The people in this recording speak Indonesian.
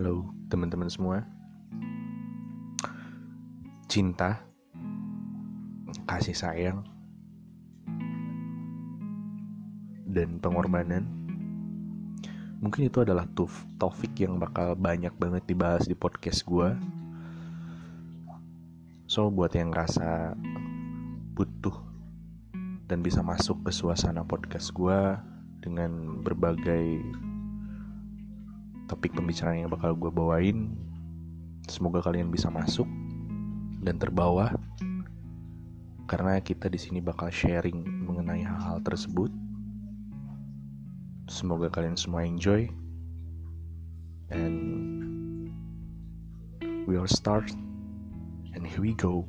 Halo teman-teman semua. Cinta Kasih sayang Dan pengorbanan. Mungkin itu adalah tuf, topik yang bakal banyak banget dibahas di podcast gue So buat yang rasa butuh Dan bisa masuk ke suasana podcast gue Dengan berbagai topik pembicaraan yang bakal gue bawain. Semoga kalian bisa masuk dan terbawa karena kita di sini bakal sharing mengenai hal-hal tersebut. Semoga kalian semua enjoy. And we'll start and here we go.